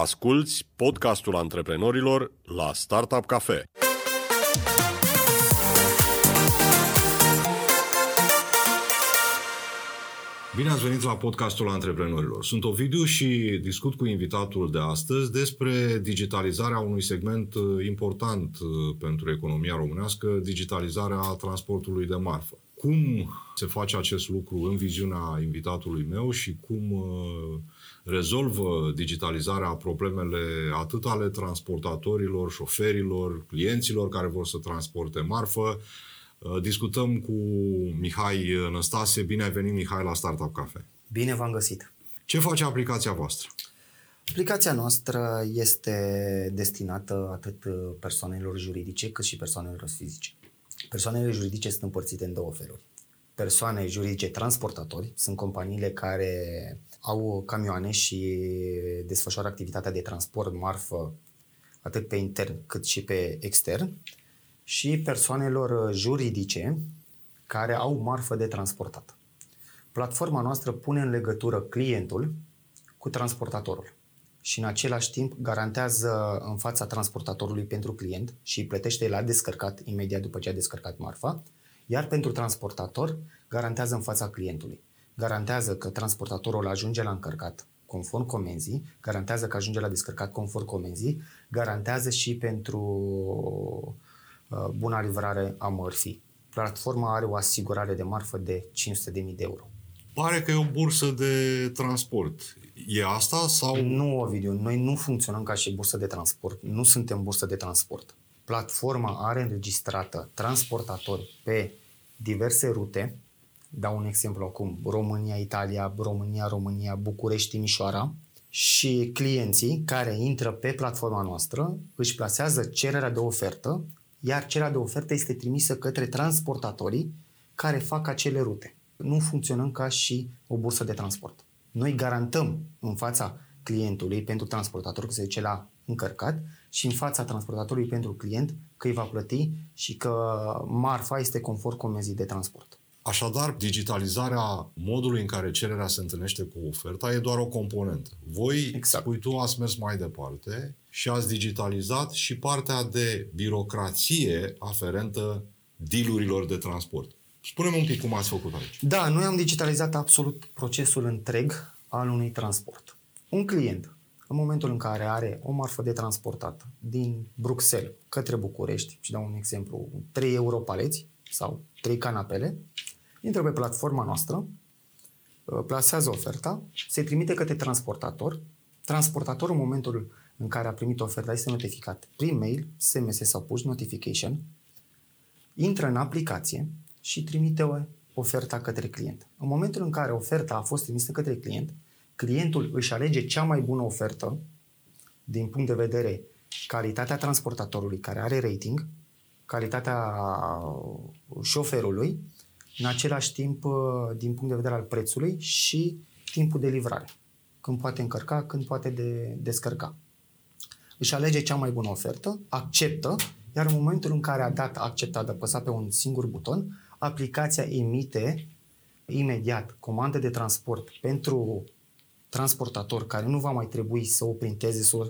Asculți podcastul antreprenorilor la Startup Cafe. Bine ați venit la podcastul antreprenorilor. Sunt Ovidiu și discut cu invitatul de astăzi despre digitalizarea unui segment uh, important uh, pentru economia românească, digitalizarea transportului de marfă. Cum se face acest lucru în viziunea invitatului meu și cum uh, rezolvă digitalizarea problemele atât ale transportatorilor, șoferilor, clienților care vor să transporte marfă. Uh, discutăm cu Mihai Năstase. Bine ai venit, Mihai, la Startup Cafe. Bine v-am găsit. Ce face aplicația voastră? Aplicația noastră este destinată atât persoanelor juridice cât și persoanelor fizice. Persoanele juridice sunt împărțite în două feluri. Persoane juridice transportatori sunt companiile care au camioane și desfășoară activitatea de transport marfă atât pe intern cât și pe extern și persoanelor juridice care au marfă de transportat. Platforma noastră pune în legătură clientul cu transportatorul și în același timp garantează în fața transportatorului pentru client și îi plătește la descărcat imediat după ce a descărcat marfa, iar pentru transportator garantează în fața clientului. Garantează că transportatorul ajunge la încărcat conform comenzii, garantează că ajunge la descărcat conform comenzii, garantează și pentru uh, buna livrare a mărfii. Platforma are o asigurare de marfă de 500.000 de euro. Pare că e o bursă de transport. E asta sau... Nu, Ovidiu, noi nu funcționăm ca și bursă de transport. Nu suntem bursă de transport. Platforma are înregistrată transportatori pe diverse rute. Dau un exemplu acum. România, Italia, România, România, București, Timișoara. Și clienții care intră pe platforma noastră își plasează cererea de ofertă, iar cererea de ofertă este trimisă către transportatorii care fac acele rute. Nu funcționăm ca și o bursă de transport. Noi garantăm în fața clientului pentru transportator că se duce la încărcat și în fața transportatorului pentru client că îi va plăti și că marfa este conform comenzii de transport. Așadar, digitalizarea modului în care cererea se întâlnește cu oferta e doar o componentă. Voi, exact. spui tu, ați mers mai departe și ați digitalizat și partea de birocrație aferentă dealurilor de transport. Spune-mi un pic cum ați făcut aici. Da, noi am digitalizat absolut procesul întreg al unui transport. Un client, în momentul în care are o marfă de transportat din Bruxelles către București, și dau un exemplu, 3 euro paleți sau 3 canapele, intră pe platforma noastră, uh, plasează oferta, se trimite către transportator, transportatorul în momentul în care a primit oferta este notificat prin mail, SMS sau push notification, intră în aplicație, și trimite o oferta către client. În momentul în care oferta a fost trimisă către client, clientul își alege cea mai bună ofertă din punct de vedere calitatea transportatorului care are rating, calitatea șoferului, în același timp din punct de vedere al prețului și timpul de livrare. Când poate încărca, când poate de descărca. Își alege cea mai bună ofertă, acceptă, iar în momentul în care a dat acceptat, a apăsat pe un singur buton, aplicația emite imediat comandă de transport pentru transportator care nu va mai trebui să o printeze, să o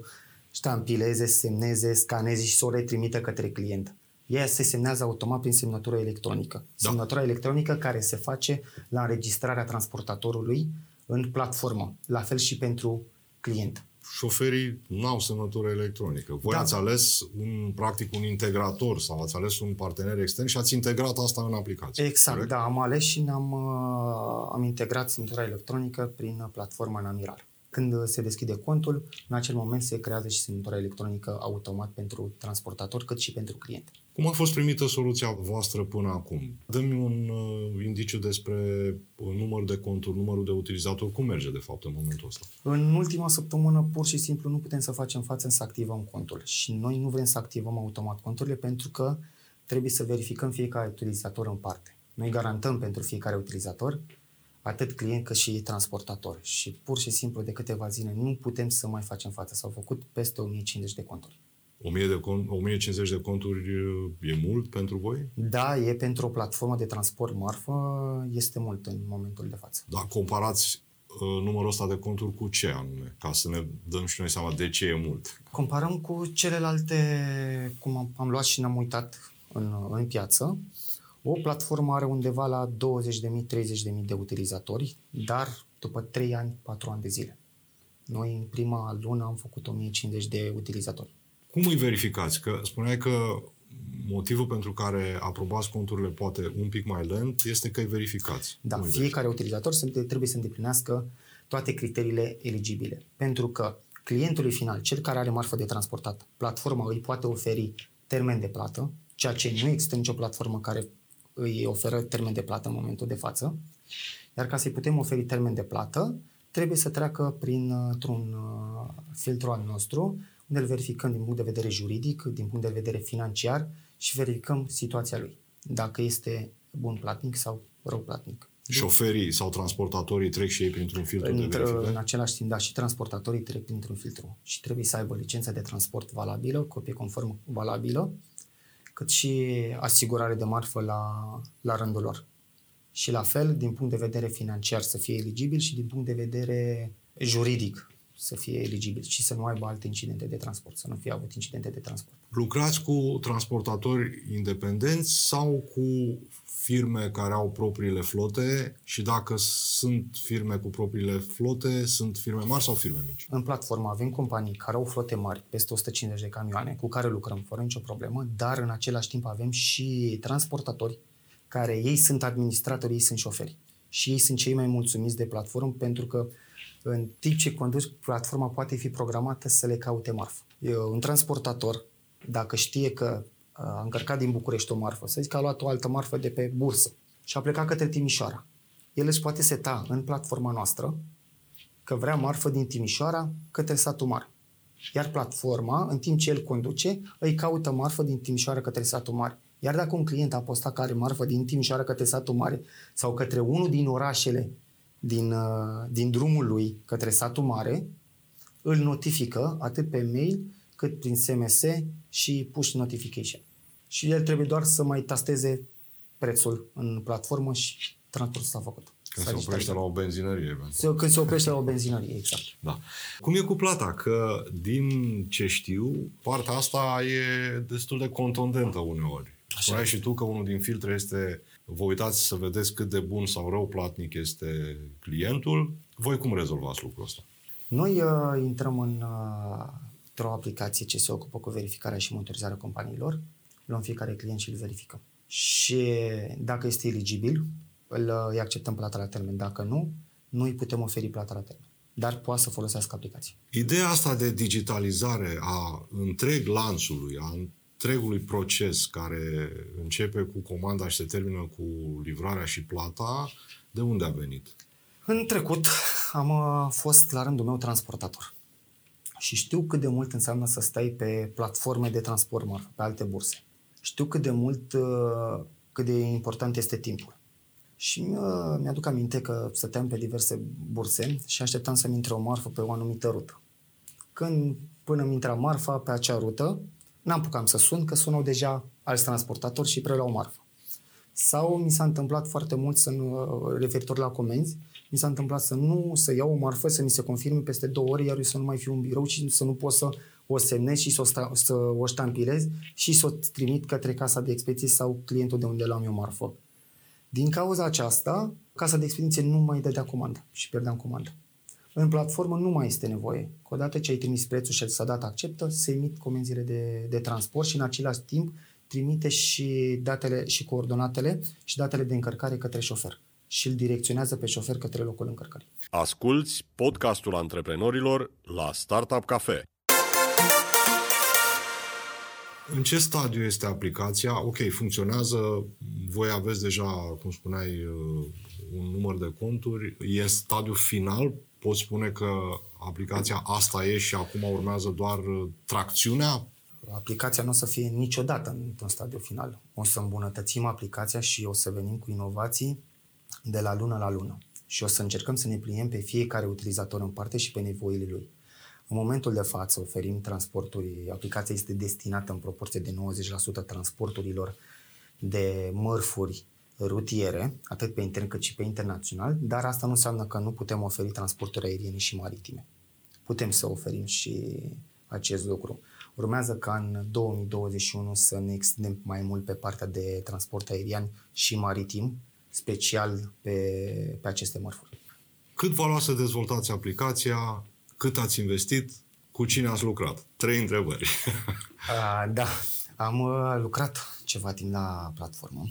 ștampileze, semneze, scaneze și să o retrimite către client. Ea se semnează automat prin semnătură electronică. Da. Semnătura electronică care se face la înregistrarea transportatorului în platformă. La fel și pentru client șoferii nu au semnătură electronică. Voi da. ați ales un, practic un integrator sau ați ales un partener extern și ați integrat asta în aplicație. Exact, corect? da, am ales și ne-am uh, am integrat semnătura electronică prin platforma Namiral. Când se deschide contul, în acel moment se creează și semnătura electronică automat pentru transportator, cât și pentru client. Cum a fost primită soluția voastră până acum? Dă-mi un uh, indiciu despre uh, număr de conturi, numărul de utilizatori. Cum merge, de fapt, în momentul ăsta? În ultima săptămână, pur și simplu, nu putem să facem față să activăm contul. Și noi nu vrem să activăm automat conturile pentru că trebuie să verificăm fiecare utilizator în parte. Noi garantăm pentru fiecare utilizator atât client cât și transportator. Și pur și simplu de câteva zile nu putem să mai facem față. S-au făcut peste 1050 de conturi. 1000 de con- 1050 de conturi e mult pentru voi? Da, e pentru o platformă de transport marfă, este mult în momentul de față. Da, comparați uh, numărul ăsta de conturi cu ce anume? Ca să ne dăm și noi seama de ce e mult. Comparăm cu celelalte, cum am, am luat și ne-am uitat în, în piață, o platformă are undeva la 20.000-30.000 de utilizatori, dar după 3 ani, 4 ani de zile. Noi în prima lună am făcut 1050 de utilizatori. Cum îi verificați? Că spuneai că motivul pentru care aprobați conturile poate un pic mai lent este că îi verificați. Da, Cum îi fiecare utilizator trebuie să îndeplinească toate criteriile eligibile. Pentru că clientului final, cel care are marfă de transportat, platforma îi poate oferi termen de plată, ceea ce nu există nicio platformă care îi oferă termen de plată în momentul de față. Iar ca să-i putem oferi termen de plată, trebuie să treacă printr-un uh, filtru al nostru, unde îl verificăm din punct de vedere juridic, din punct de vedere financiar și verificăm situația lui. Dacă este bun platnic sau rău platnic. Șoferii sau transportatorii trec și ei printr-un filtru în, de verificare? În același timp, da, și transportatorii trec printr-un filtru. Și trebuie să aibă licența de transport valabilă, copie conform valabilă, cât și asigurare de marfă la, la rândul lor. Și la fel, din punct de vedere financiar să fie eligibil și din punct de vedere juridic să fie eligibil și să nu aibă alte incidente de transport, să nu fie avut incidente de transport. Lucrați cu transportatori independenți sau cu firme care au propriile flote și dacă sunt firme cu propriile flote, sunt firme mari sau firme mici? În platformă avem companii care au flote mari, peste 150 de camioane, cu care lucrăm fără nicio problemă, dar în același timp avem și transportatori care ei sunt administratori, ei sunt șoferi. Și ei sunt cei mai mulțumiți de platformă pentru că în timp ce conduci, platforma poate fi programată să le caute marfă. Un transportator, dacă știe că a încărcat din București o marfă, să zic că a luat o altă marfă de pe bursă și a plecat către Timișoara, el își poate seta în platforma noastră că vrea marfă din Timișoara către satul mare. Iar platforma, în timp ce el conduce, îi caută marfă din Timișoara către satul mare. Iar dacă un client a postat că are marfă din Timișoara către satul mare sau către unul din orașele din, uh, din drumul lui către satul mare, îl notifică atât pe mail cât prin SMS și push notification. Și el trebuie doar să mai tasteze prețul în platformă și transportul s-a făcut. Când se oprește la o benzinărie. Se, când se oprește la o benzinărie, exact. Da. Cum e cu plata? Că din ce știu, partea asta e destul de contundentă uneori. Spuneai și tu că unul din filtre este vă uitați să vedeți cât de bun sau rău platnic este clientul. Voi cum rezolvați lucrul ăsta? Noi uh, intrăm în, uh, într-o aplicație ce se ocupă cu verificarea și monitorizarea companiilor. Luăm fiecare client și îl verificăm. Și dacă este eligibil, îl, uh, îi acceptăm plata la termen. Dacă nu, nu îi putem oferi plata la termen. Dar poate să folosească aplicația. Ideea asta de digitalizare a întreg lanțului, a întregului proces care începe cu comanda și se termină cu livrarea și plata, de unde a venit? În trecut am uh, fost la rândul meu transportator și știu cât de mult înseamnă să stai pe platforme de transport pe alte burse. Știu cât de mult, uh, cât de important este timpul. Și uh, mi-aduc aminte că stăteam pe diverse burse și așteptam să-mi intre o marfă pe o anumită rută. Când până mi intra marfa pe acea rută, N-am pucat să sun, că sunau deja alți transportatori și preluau marfă. Sau mi s-a întâmplat foarte mult, să nu, referitor la comenzi, mi s-a întâmplat să nu, să iau o marfă, să mi se confirme peste două ore, iar eu să nu mai fiu în birou și să nu pot să o semnez și să o, sta, să o ștampilez și să o trimit către casa de expediție sau clientul de unde l-am eu marfă. Din cauza aceasta, casa de expediție nu mai dădea comandă și pierdeam comandă. În platformă nu mai este nevoie. Că odată ce ai trimis prețul și s-a dat acceptă, se emit comenzile de, de transport și în același timp trimite și datele și coordonatele și datele de încărcare către șofer și îl direcționează pe șofer către locul încărcării. Asculți podcastul antreprenorilor la Startup Cafe. În ce stadiu este aplicația? Ok, funcționează, voi aveți deja, cum spuneai, uh, un număr de conturi. E în stadiu final? Pot spune că aplicația asta e și acum urmează doar uh, tracțiunea? Aplicația nu o să fie niciodată într-un stadiu final. O să îmbunătățim aplicația și o să venim cu inovații de la lună la lună. Și o să încercăm să ne pliniem pe fiecare utilizator în parte și pe nevoile lui. În momentul de față oferim transporturi, aplicația este destinată în proporție de 90% transporturilor de mărfuri rutiere, atât pe intern cât și pe internațional, dar asta nu înseamnă că nu putem oferi transporturi aeriene și maritime. Putem să oferim și acest lucru. Urmează ca în 2021 să ne extindem mai mult pe partea de transport aerian și maritim, special pe, pe aceste mărfuri. Cât va lua să dezvoltați aplicația? Cât ați investit? Cu cine ați lucrat? Trei întrebări. A, da, am uh, lucrat ceva timp la platformă.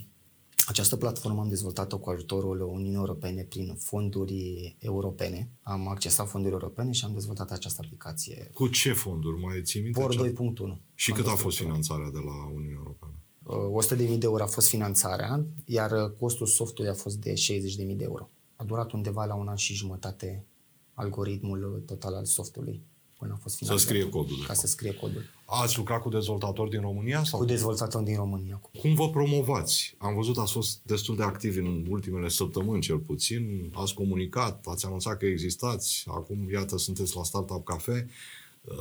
Această platformă am dezvoltat-o cu ajutorul Uniunii Europene prin fonduri europene. Am accesat fonduri europene și am dezvoltat această aplicație. Cu ce fonduri? Mai ții minte? POR ce- 2.1. Și Am cât a fost fost finanțarea de la Uniunea Europeană? Uh, 100.000 de euro a fost finanțarea, iar uh, costul softului a fost de 60.000 de euro. A durat undeva la un an și jumătate algoritmul total al softului până a fost finanțat. scrie codul, de Ca fapt. să scrie codul. Ați lucrat cu dezvoltatori din România? Sau Cu dezvoltator din România. Cum vă promovați? Am văzut, ați fost destul de activi în ultimele săptămâni, cel puțin. Ați comunicat, ați anunțat că existați. Acum, iată, sunteți la Startup Cafe.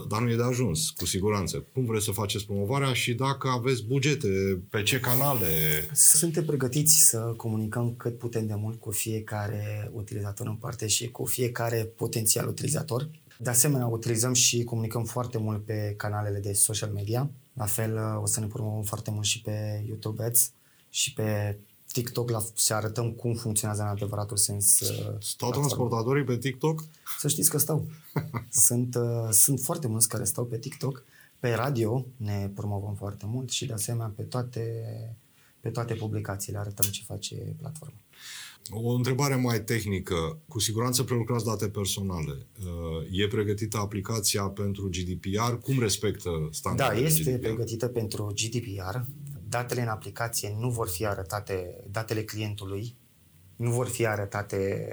Dar nu e de ajuns, cu siguranță. Cum vreți să faceți promovarea și dacă aveți bugete, pe ce canale? Suntem pregătiți să comunicăm cât putem de mult cu fiecare utilizator în parte și cu fiecare potențial utilizator. De asemenea, utilizăm și comunicăm foarte mult pe canalele de social media. La fel, o să ne promovăm foarte mult și pe YouTube Ads și pe TikTok la, și arătăm cum funcționează în adevăratul sens. uh, Stau platforma. transportatorii pe TikTok? Să știți că stau. sunt, uh, sunt foarte mulți care stau pe TikTok. Pe radio ne promovăm foarte mult și de asemenea pe toate, pe toate publicațiile arătăm ce face platforma. O întrebare mai tehnică. Cu siguranță prelucrați date personale. Uh, E pregătită aplicația pentru GDPR? Cum respectă Da, standardele este GDPR? pregătită pentru GDPR. Datele în aplicație nu vor fi arătate, datele clientului nu vor fi arătate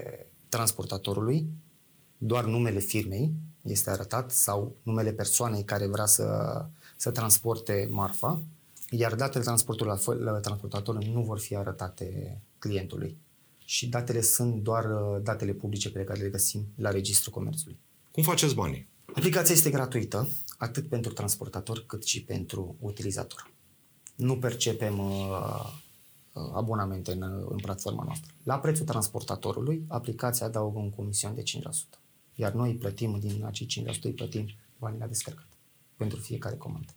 transportatorului, doar numele firmei este arătat sau numele persoanei care vrea să, să transporte marfa, iar datele transportului la, la transportatorului nu vor fi arătate clientului. Și datele sunt doar uh, datele publice pe care le găsim la Registrul Comerțului. Cum faceți banii? Aplicația este gratuită, atât pentru transportator cât și pentru utilizator. Nu percepem uh, uh, abonamente în, în platforma noastră. La prețul transportatorului, aplicația adaugă un comision de 5%. Iar noi plătim, din acei 5% îi plătim banii la descărcat pentru fiecare comandă.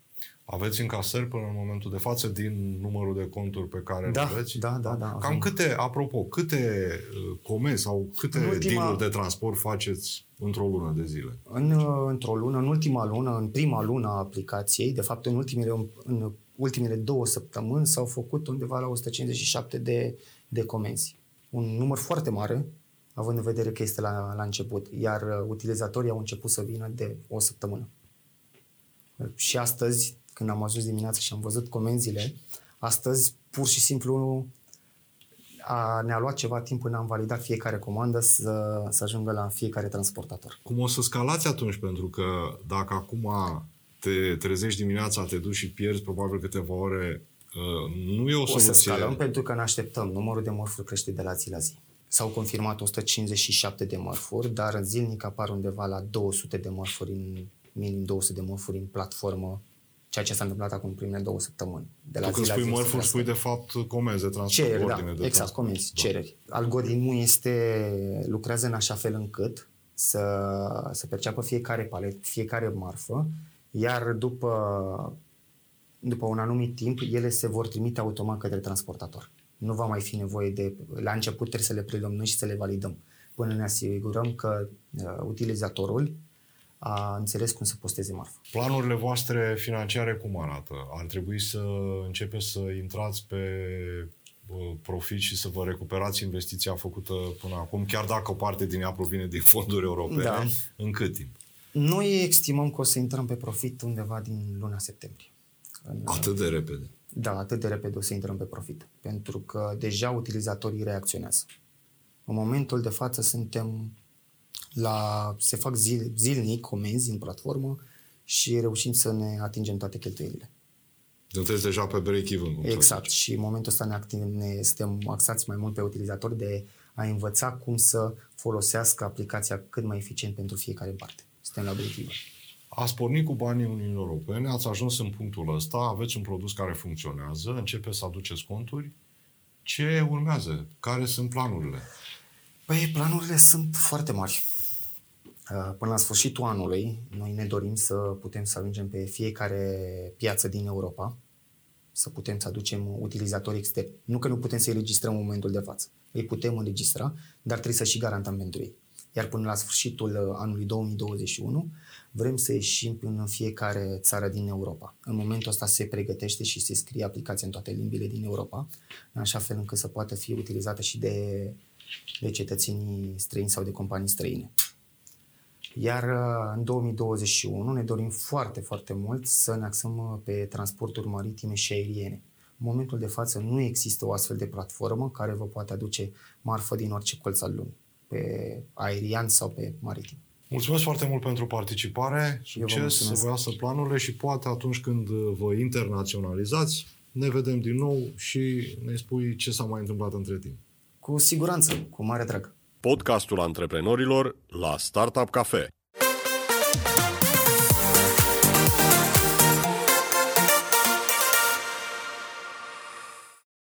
Aveți încasări până în momentul de față din numărul de conturi pe care Da, le aveți? da, da, da. Cam Avem. câte, apropo, câte uh, comenzi sau câte În ultima- deal de transport faceți într-o lună de zile? În, uh, într-o lună, în ultima lună, în prima lună a aplicației, de fapt în ultimele, în ultimele două săptămâni s-au făcut undeva la 157 de, de comenzi. Un număr foarte mare, având în vedere că este la, la început, iar uh, utilizatorii au început să vină de o săptămână. Și astăzi, când am ajuns dimineața și am văzut comenzile, astăzi pur și simplu a, ne-a luat ceva timp până am validat fiecare comandă să, să ajungă la fiecare transportator. Cum o să scalați atunci? Pentru că dacă acum te trezești dimineața, te duci și pierzi probabil câteva ore, uh, nu e o O soluție. să scalăm pentru că ne așteptăm. Numărul de mărfuri crește de la zi la zi. S-au confirmat 157 de mărfuri, dar în zilnic apar undeva la 200 de mărfuri, în, minim 200 de mărfuri în platformă, ceea ce s-a întâmplat acum în primele două săptămâni. De la Tu când zi la spui zi o să mărfuri, crească. spui de fapt comenzi de transport, Cereri, da, ordine de exact, transport. comenzi, Da. cereri. Algoritmul este, lucrează în așa fel încât să, să perceapă fiecare palet, fiecare marfă, iar după, după un anumit timp, ele se vor trimite automat către transportator. Nu va mai fi nevoie de... La început trebuie să le preluăm noi și să le validăm, până ne asigurăm că uh, utilizatorul a înțeles cum să posteze marfa. Planurile voastre financiare cum arată? Ar trebui să începeți să intrați pe uh, profit și să vă recuperați investiția făcută până acum, chiar dacă o parte din ea provine din fonduri europene, Da. în cât timp? Noi estimăm că o să intrăm pe profit undeva din luna septembrie. În, Atât de repede. Da, atât de repede o să intrăm pe profit. Pentru că deja utilizatorii reacționează. În momentul de față suntem la... se fac zil, zilnic comenzi în platformă și reușim să ne atingem toate cheltuielile. Sunteți deja pe break-even, cum să Exact. Și în momentul ăsta ne, activ, ne suntem axați mai mult pe utilizatori de a învăța cum să folosească aplicația cât mai eficient pentru fiecare parte. Suntem la break Ați pornit cu banii Uniunii Europene, ați ajuns în punctul ăsta, aveți un produs care funcționează, începeți să aduceți conturi Ce urmează? Care sunt planurile? Păi, planurile sunt foarte mari. Uh, până la sfârșitul anului, noi ne dorim să putem să ajungem pe fiecare piață din Europa, să putem să aducem utilizatori externi. Nu că nu putem să-i registrăm în momentul de față. Îi putem înregistra, dar trebuie să și garantăm pentru ei. Iar până la sfârșitul uh, anului 2021 vrem să ieșim în fiecare țară din Europa. În momentul ăsta se pregătește și se scrie aplicația în toate limbile din Europa, în așa fel încât să poată fi utilizată și de, de cetățenii străini sau de companii străine. Iar uh, în 2021 ne dorim foarte, foarte mult să ne axăm uh, pe transporturi maritime și aeriene. În momentul de față nu există o astfel de platformă care vă poate aduce marfă din orice colț al lumii, pe aerian sau pe maritim. Mulțumesc foarte mult pentru participare, succes, să vă iasă planurile și poate atunci când vă internaționalizați, ne vedem din nou și ne spui ce s-a mai întâmplat între timp. Cu siguranță, cu mare drag podcastul antreprenorilor la Startup Cafe.